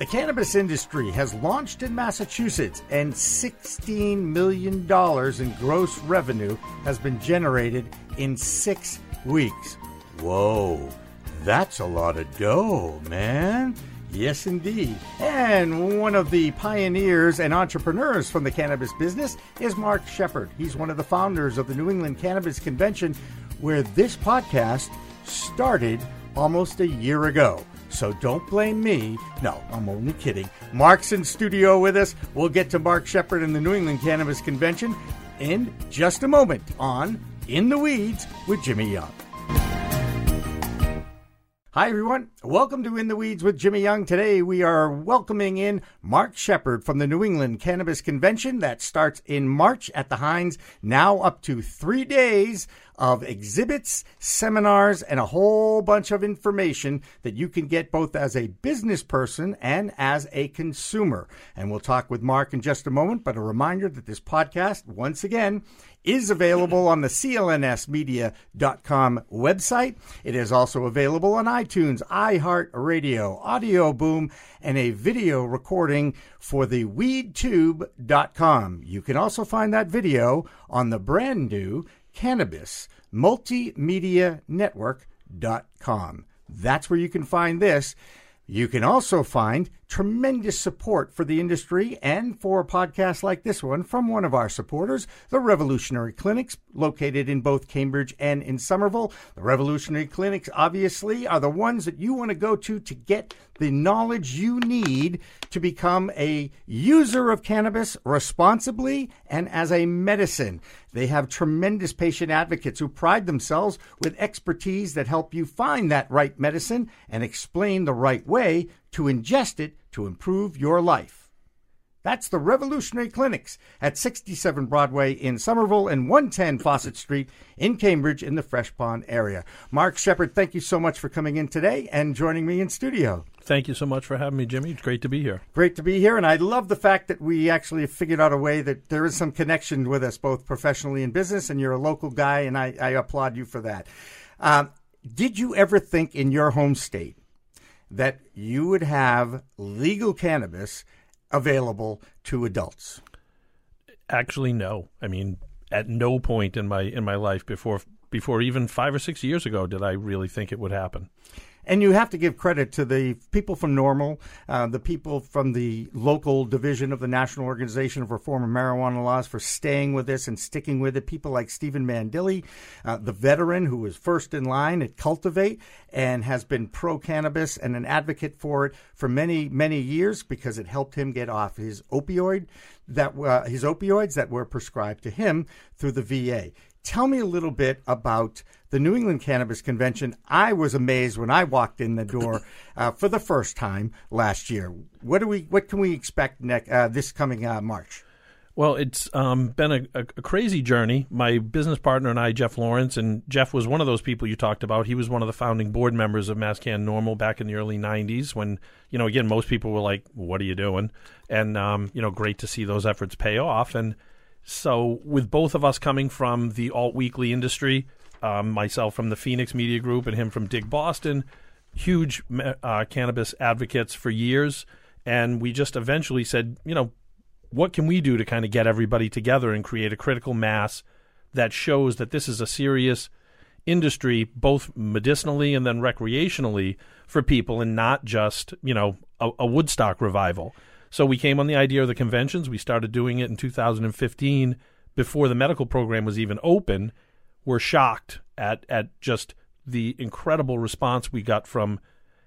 The cannabis industry has launched in Massachusetts, and $16 million in gross revenue has been generated in six weeks. Whoa, that's a lot of dough, man. Yes, indeed. And one of the pioneers and entrepreneurs from the cannabis business is Mark Shepard. He's one of the founders of the New England Cannabis Convention, where this podcast started almost a year ago. So don't blame me. No, I'm only kidding. Mark's in studio with us. We'll get to Mark Shepard and the New England Cannabis Convention in just a moment on In the Weeds with Jimmy Young. Hi, everyone. Welcome to In the Weeds with Jimmy Young. Today we are welcoming in Mark Shepard from the New England Cannabis Convention that starts in March at the Hynes, now up to three days of exhibits, seminars, and a whole bunch of information that you can get both as a business person and as a consumer. And we'll talk with Mark in just a moment, but a reminder that this podcast, once again, is available on the clnsmedia.com website. It is also available on iTunes, iHeartRadio, Audioboom, and a video recording for the weedtube.com. You can also find that video on the brand new Cannabis Multimedia Network.com. That's where you can find this. You can also find tremendous support for the industry and for podcasts like this one from one of our supporters, the Revolutionary Clinics, located in both Cambridge and in Somerville. The Revolutionary Clinics, obviously, are the ones that you want to go to to get the knowledge you need to become a user of cannabis responsibly and as a medicine. They have tremendous patient advocates who pride themselves with expertise that help you find that right medicine and explain the right way to ingest it to improve your life. That's the Revolutionary Clinics at 67 Broadway in Somerville and 110 Fawcett Street in Cambridge in the Fresh Pond area. Mark Shepard, thank you so much for coming in today and joining me in studio. Thank you so much for having me, Jimmy. It's great to be here. Great to be here, and I love the fact that we actually have figured out a way that there is some connection with us, both professionally and business, and you're a local guy, and I, I applaud you for that. Um, did you ever think in your home state that you would have legal cannabis available to adults? Actually, no. I mean, at no point in my in my life before before even five or six years ago did I really think it would happen. And you have to give credit to the people from NORML, uh, the people from the local division of the National Organization of Reform of Marijuana Laws for staying with this and sticking with it. People like Stephen Mandile, uh, the veteran who was first in line at Cultivate and has been pro cannabis and an advocate for it for many, many years because it helped him get off his opioid that uh, his opioids that were prescribed to him through the VA. Tell me a little bit about the New England Cannabis Convention. I was amazed when I walked in the door uh, for the first time last year. What do we? What can we expect next uh, this coming uh, March? Well, it's um, been a, a, crazy journey. My business partner and I, Jeff Lawrence, and Jeff was one of those people you talked about. He was one of the founding board members of MassCann NORML back in the early '90s. When you know, again, most people were like, "What are you doing?" And um, you know, great to see those efforts pay off. And so, with both of us coming from the alt weekly industry, um, myself from the Phoenix Media Group and him from DigBoston, huge uh, cannabis advocates for years. And we just eventually said, you know, what can we do to kind of get everybody together and create a critical mass that shows that this is a serious industry, both medicinally and then recreationally for people, and not just, you know, a, a Woodstock revival. So we came on the idea of the conventions. We started doing it in 2015 before the medical program was even open. We're shocked at at just the incredible response we got from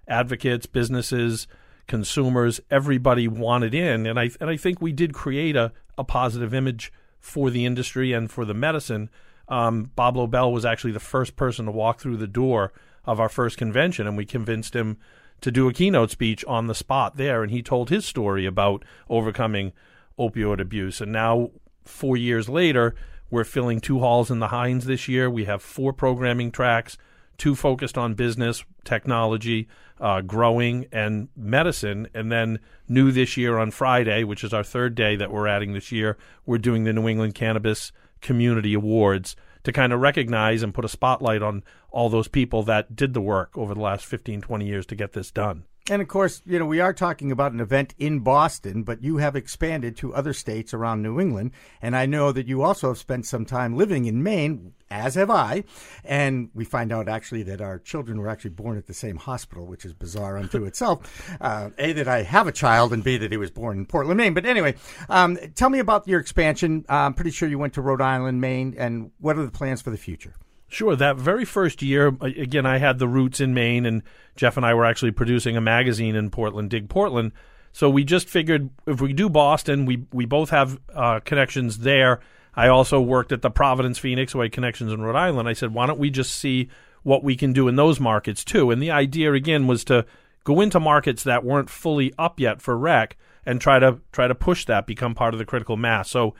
advocates, businesses, consumers. Everybody wanted in, and I and I think we did create a, a positive image for the industry and for the medicine. Um, Bob Lobel was actually the first person to walk through the door of our first convention, and we convinced him to do a keynote speech on the spot there, and he told his story about overcoming opioid abuse. And now, four years later, we're filling two halls in the Hynes this year. We have four programming tracks, two focused on business, technology, uh, growing, and medicine. And then, new this year on Friday, which is our third day that we're adding this year, we're doing the New England Cannabis Community Awards to kind of recognize and put a spotlight on all those people that did the work over the last 15, 20 years to get this done. And of course, you know, we are talking about an event in Boston, but you have expanded to other states around New England. And I know that you also have spent some time living in Maine, as have I. And we find out actually that our children were actually born at the same hospital, which is bizarre unto itself. Uh, a, that I have a child, and B, that he was born in Portland, Maine. But anyway, um, tell me about your expansion. Uh, I'm pretty sure you went to Rhode Island, Maine, and what are the plans for the future? Sure. That very first year, again, I had the roots in Maine, and Jeff and I were actually producing a magazine in Portland, Dig Portland. So we just figured if we do Boston, we we both have uh, connections there. I also worked at the Providence, Phoenix, so I had connections in Rhode Island. I said, why don't we just see what we can do in those markets too? And the idea again was to go into markets that weren't fully up yet for rec and try to try to push that, become part of the critical mass. So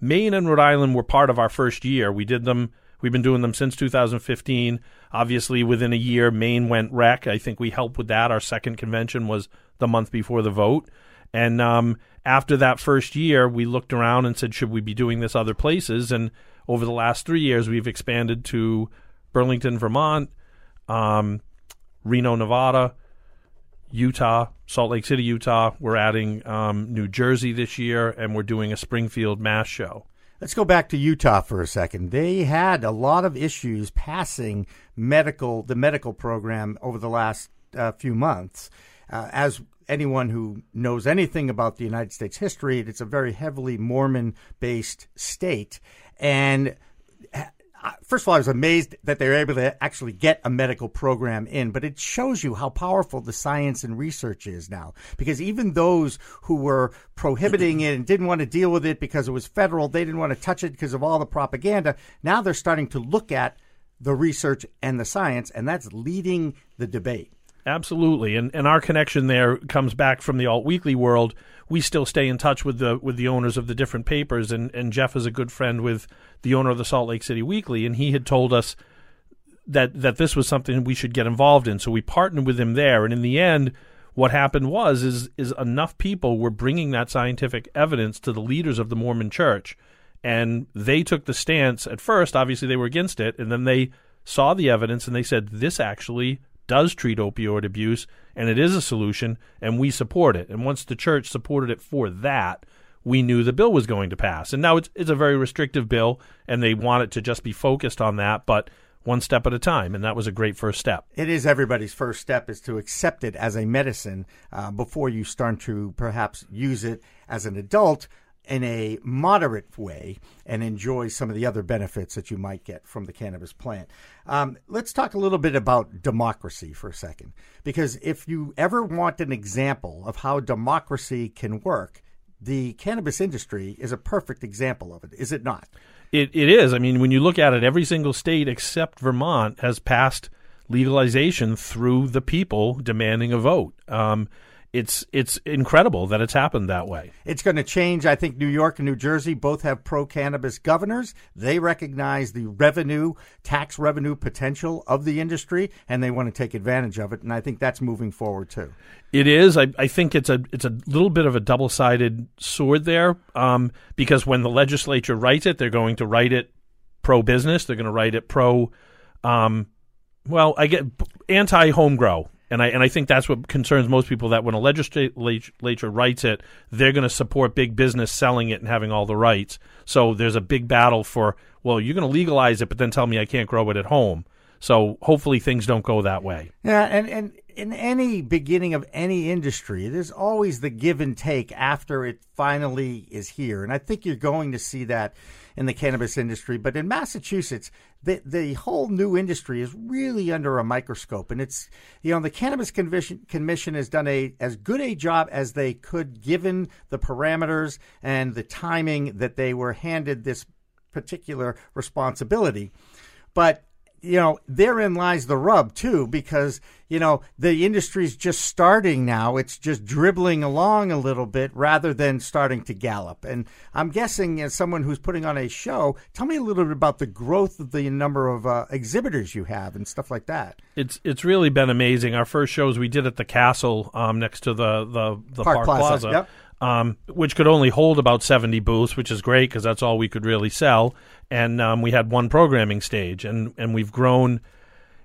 Maine and Rhode Island were part of our first year. We did them We've been doing them since 2015. Obviously, within a year, Maine went rec. I think we helped with that. Our second convention was the month before the vote. And um, after that first year, we looked around and said, should we be doing this other places? And over the last three years, we've expanded to Burlington, Vermont, um, Reno, Nevada, Utah, Salt Lake City, Utah. We're adding um, New Jersey this year, and we're doing a Springfield Mass show. Let's go back to Utah for a second. They had a lot of issues passing medical the medical program over the last uh, few months. Uh, as anyone who knows anything about the United States history, it's a very heavily Mormon based state, and first of all, I was amazed that they were able to actually get a medical program in, but it shows you how powerful the science and research is now. Because even those who were prohibiting it and didn't want to deal with it because it was federal, they didn't want to touch it because of all the propaganda. Now they're starting to look at the research and the science, and that's leading the debate. Absolutely, and and our connection there comes back from the alt weekly world. We still stay in touch with the with the owners of the different papers, and and Jeff is a good friend with the owner of the Salt Lake City Weekly, and he had told us that that this was something we should get involved in. So we partnered with him there, and in the end, what happened was is is enough people were bringing that scientific evidence to the leaders of the Mormon Church, and they took the stance at first. Obviously, they were against it, and then they saw the evidence and they said this actually does treat opioid abuse and it is a solution and we support it. And once the church supported it for that, we knew the bill was going to pass. And now it's it's a very restrictive bill and they want it to just be focused on that, but one step at a time, and that was a great first step. It is everybody's first step is to accept it as a medicine uh, before you start to perhaps use it as an adult in a moderate way and enjoy some of the other benefits that you might get from the cannabis plant. Um, let's talk a little bit about democracy for a second, because if you ever want an example of how democracy can work, the cannabis industry is a perfect example of it, is it not? It, it is. I mean, when you look at it, every single state except Vermont has passed legalization through the people demanding a vote. Um, it's it's incredible that it's happened that way. It's going to change. I think New York and New Jersey both have pro cannabis governors. They recognize the revenue, tax revenue potential of the industry, and they want to take advantage of it. And I think that's moving forward too. It is. I, I think it's a it's a little bit of a double sided sword there, um, because when the legislature writes it, they're going to write it pro business. They're going to write it pro. Um, well, I get anti home grow and I and I think that's what concerns most people that when a legislature writes it, they're going to support big business selling it and having all the rights. So there's a big battle for well, you're going to legalize it, but then tell me I can't grow it at home. So hopefully things don't go that way. Yeah, and and in any beginning of any industry, there's always the give and take after it finally is here, and I think you're going to see that in the cannabis industry. But in Massachusetts, the the whole new industry is really under a microscope, and it's you know the Cannabis Commission, Commission has done a as good a job as they could given the parameters and the timing that they were handed this particular responsibility. But you know, therein lies the rub too, because you know the industry's just starting now. It's just dribbling along a little bit rather than starting to gallop. And I'm guessing, as someone who's putting on a show, tell me a little bit about the growth of the number of uh, exhibitors you have and stuff like that. It's it's really been amazing. Our first shows we did at the castle um, next to the the, the Park, Park Plaza. Plaza. Yep um, which could only hold about 70 booths, which is great because that's all we could really sell. And um, we had one programming stage, and, and we've grown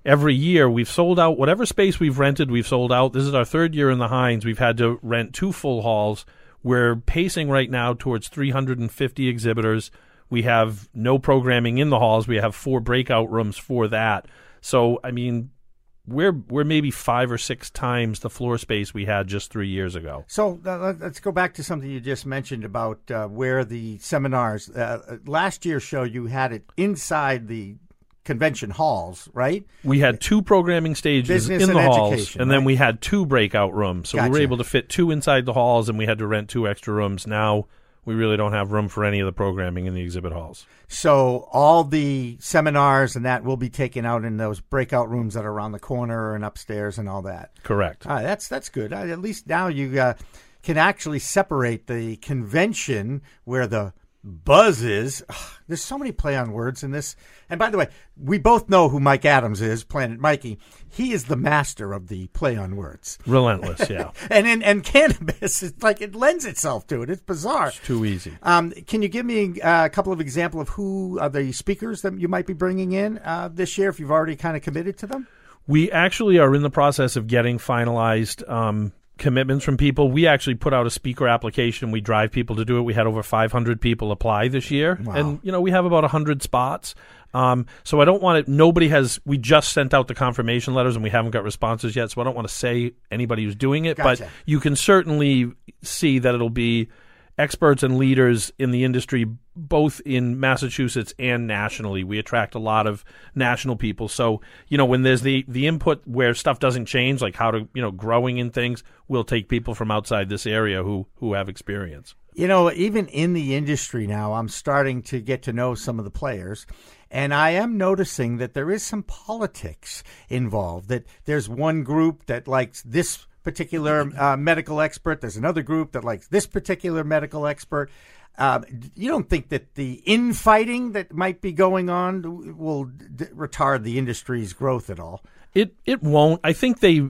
every year. We've sold out whatever space we've rented we've sold out. This is our third year in the Hynes. We've had to rent two full halls. We're pacing right now towards 350 exhibitors. We have no programming in the halls. We have four breakout rooms for that. So i mean we're we're maybe five or six times the floor space we had just three years ago. So uh, let's go back to something you just mentioned about uh, where the seminars. Uh, last year's show, you had it inside the convention halls, right? We had two programming stages Business in the and halls, and then right? we had two breakout rooms. So we were able to fit two inside the halls, and we had to rent two extra rooms. Now we really don't have room for any of the programming in the exhibit halls. So all the seminars and that will be taken out in those breakout rooms that are around the corner and upstairs and all that. Correct. Right, that's that's good. Uh, At least now you uh, can actually separate the convention where the buzz is. Ugh, there's so many play on words in this. And by the way, we both know who Mike Adams is, Planet Mikey. He is the master of the play on words. Relentless, yeah. And in and cannabis, it's like it lends itself to it. It's bizarre. Too easy. Um, can you give me uh, a couple of examples of who are the speakers that you might be bringing in uh, this year if you've already kind of committed to them? We actually are in the process of getting finalized um, commitments from people. We actually put out a speaker application. We drive people to do it. We had over 500 people apply this year, Wow. and you know we have about 100 spots. Um, so I don't want it. Nobody has. We just sent out the confirmation letters, and we haven't got responses yet. So I don't want to say anybody who's doing it, Gotcha. but you can certainly see that it'll be experts and leaders in the industry, both in Massachusetts and nationally. We attract a lot of national people. So, you know, when there's the, the input where stuff doesn't change, like how to, you know, growing in things, we'll take people from outside this area who, who have experience. You know, even in the industry now, I'm starting to get to know some of the players. And I am noticing that there is some politics involved. That there's one group that likes this particular uh, medical expert, there's another group that likes this particular medical expert. Um, you don't think that the infighting that might be going on will d- retard the industry's growth at all? It, it won't. I think they,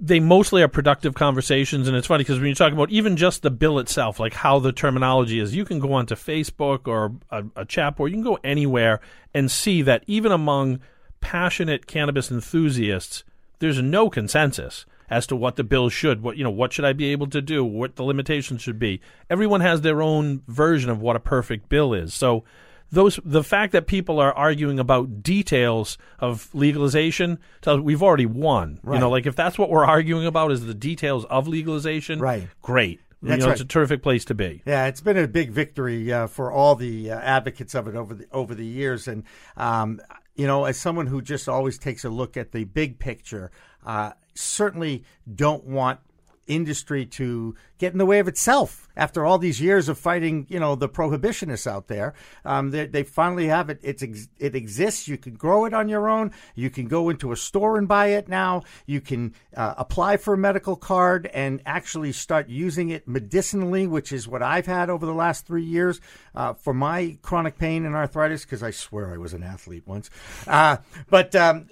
they mostly are productive conversations, and it's funny because when you're talking about even just the bill itself, like how the terminology is, you can go onto Facebook or a, a chat board, you can go anywhere and see that even among passionate cannabis enthusiasts, there's no consensus as to what the bill should, what you know, what should I be able to do, what the limitations should be. Everyone has their own version of what a perfect bill is. So those the fact that people are arguing about details of legalization tells we've already won. You know, like if that's what we're arguing about is the details of legalization, Right. Great. That's you know, it's a terrific place to be. Yeah, it's been a big victory uh, for all the uh, advocates of it over the over the years, and um, you know, as someone who just always takes a look at the big picture, uh, certainly don't want industry to get in the way of itself after all these years of fighting you know the prohibitionists out there. Um, they, they finally have it. It's ex- it exists. You can grow it on your own. You can go into a store and buy it now. You can uh, apply for a medical card and actually start using it medicinally which is what i've had over the last three years uh, for my chronic pain and arthritis because i swear i was an athlete once. Uh, but um,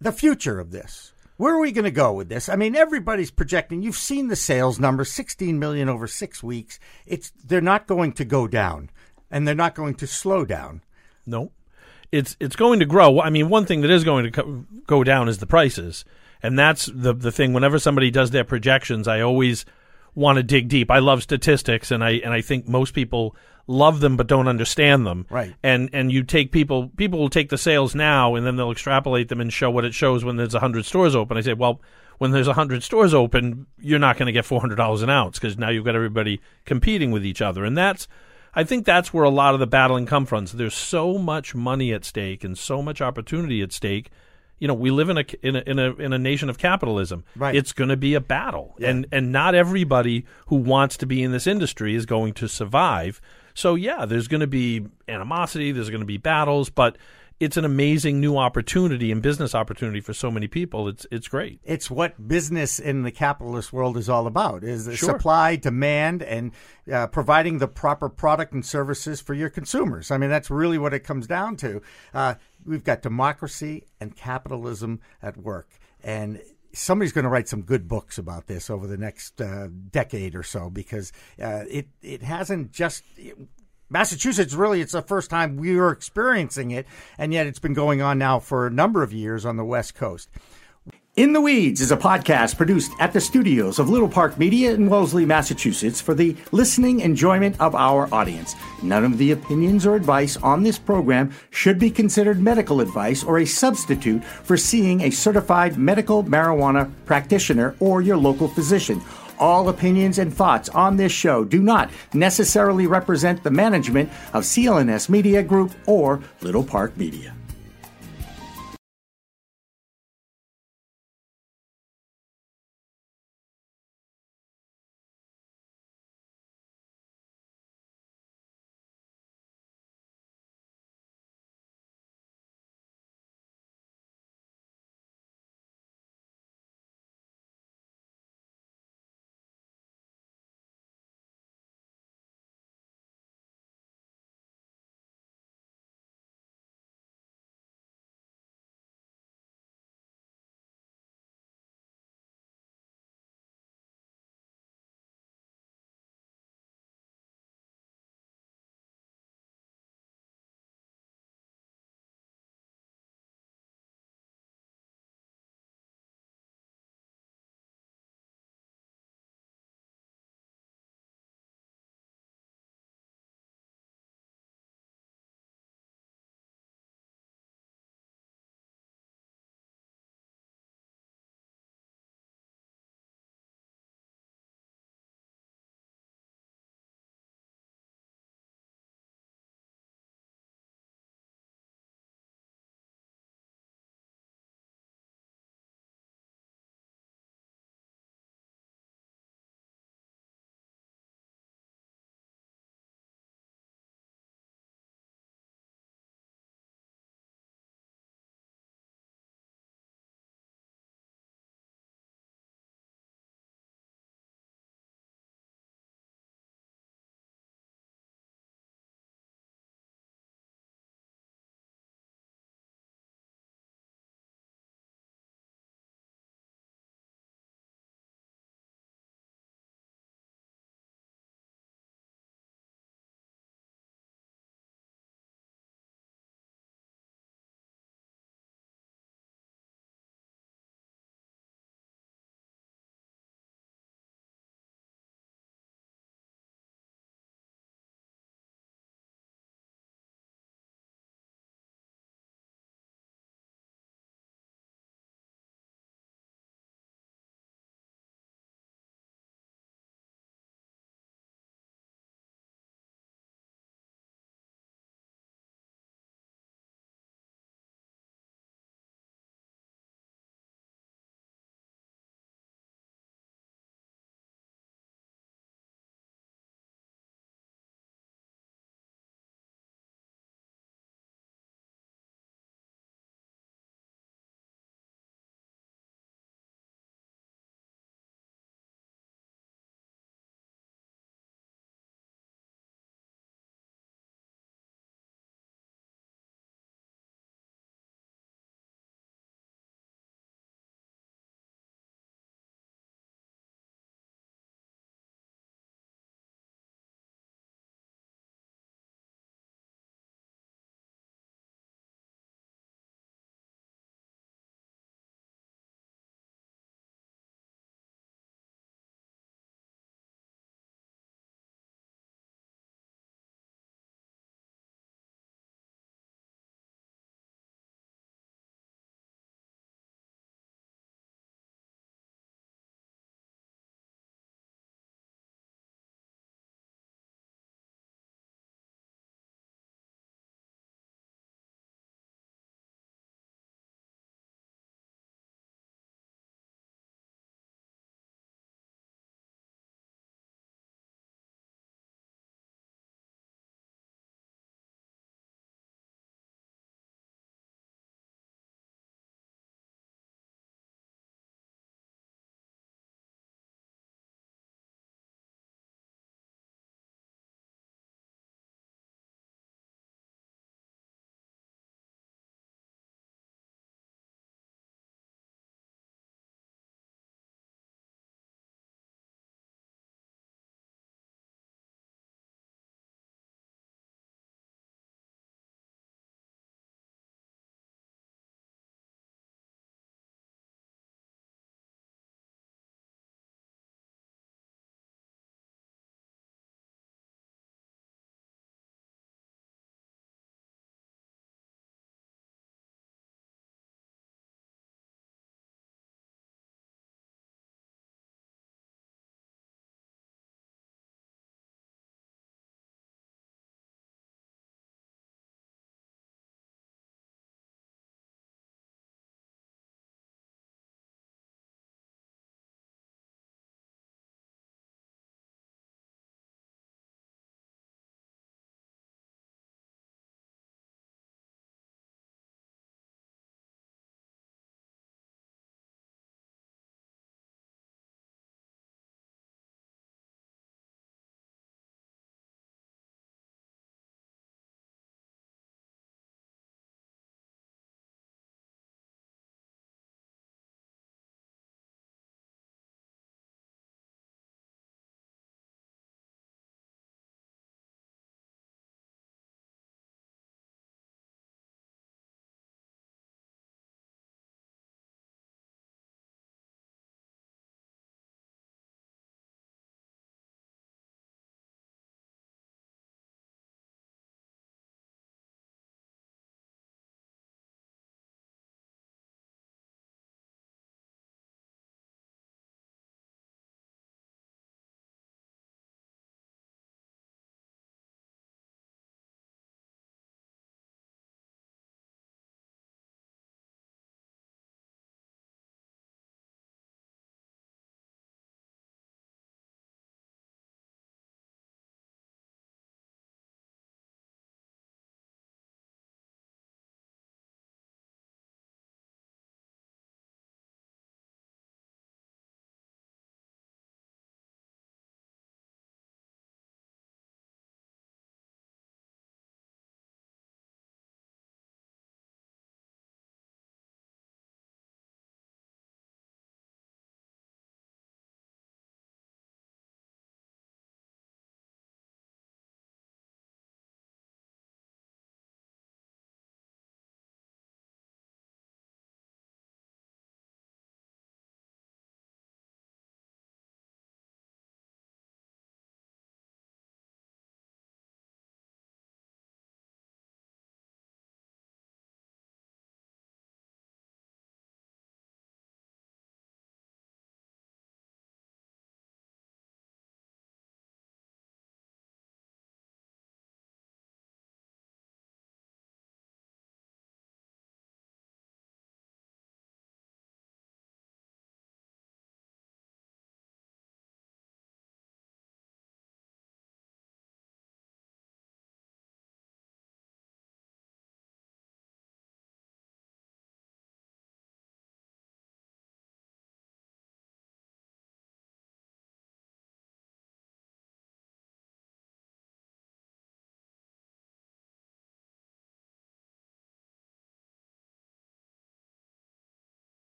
the future of this. Where are we going to go with this? I mean, everybody's projecting. You've seen the sales number, 16 million over 6 weeks. It's they're not going to go down and they're not going to slow down. No, it's it's going to grow. I mean, one thing that is going to co- go down is the prices, and that's the the thing. Whenever somebody does their projections, I always want to dig deep. I love statistics, and I and I think most people love them but don't understand them. Right. And and you take people people will take the sales now, and then they'll extrapolate them and show what it shows when there's hundred stores open. I say, well. When there's hundred stores open, you're not going to get four hundred dollars an ounce because now you've got everybody competing with each other, and that's I think that's where a lot of the battling comes from. So there's so much money at stake and so much opportunity at stake. You know, we live in a in a in a, in a nation of capitalism. Right. It's going to be a battle, and and not everybody who wants to be in this industry is going to survive. So yeah, there's going to be animosity. There's going to be battles, but it's an amazing new opportunity and business opportunity for so many people. It's it's great. It's what business in the capitalist world is all about: is Sure. supply, demand, and uh, providing the proper product and services for your consumers. I mean, that's really what it comes down to. Uh, we've got democracy and capitalism at work, and somebody's going to write some good books about this over the next uh, decade or so because uh, it it hasn't just. Massachusetts, really, it's the first time we are experiencing it, and yet it's been going on now for a number of years on the West Coast. In the Weeds is a podcast produced at the studios of Little Park Media in Wellesley, Massachusetts for the listening enjoyment of our audience. None of the opinions or advice on this program should be considered medical advice or a substitute for seeing a certified medical marijuana practitioner or your local physician. All opinions and thoughts on this show do not necessarily represent the management of CLNS Media Group or Little Park Media.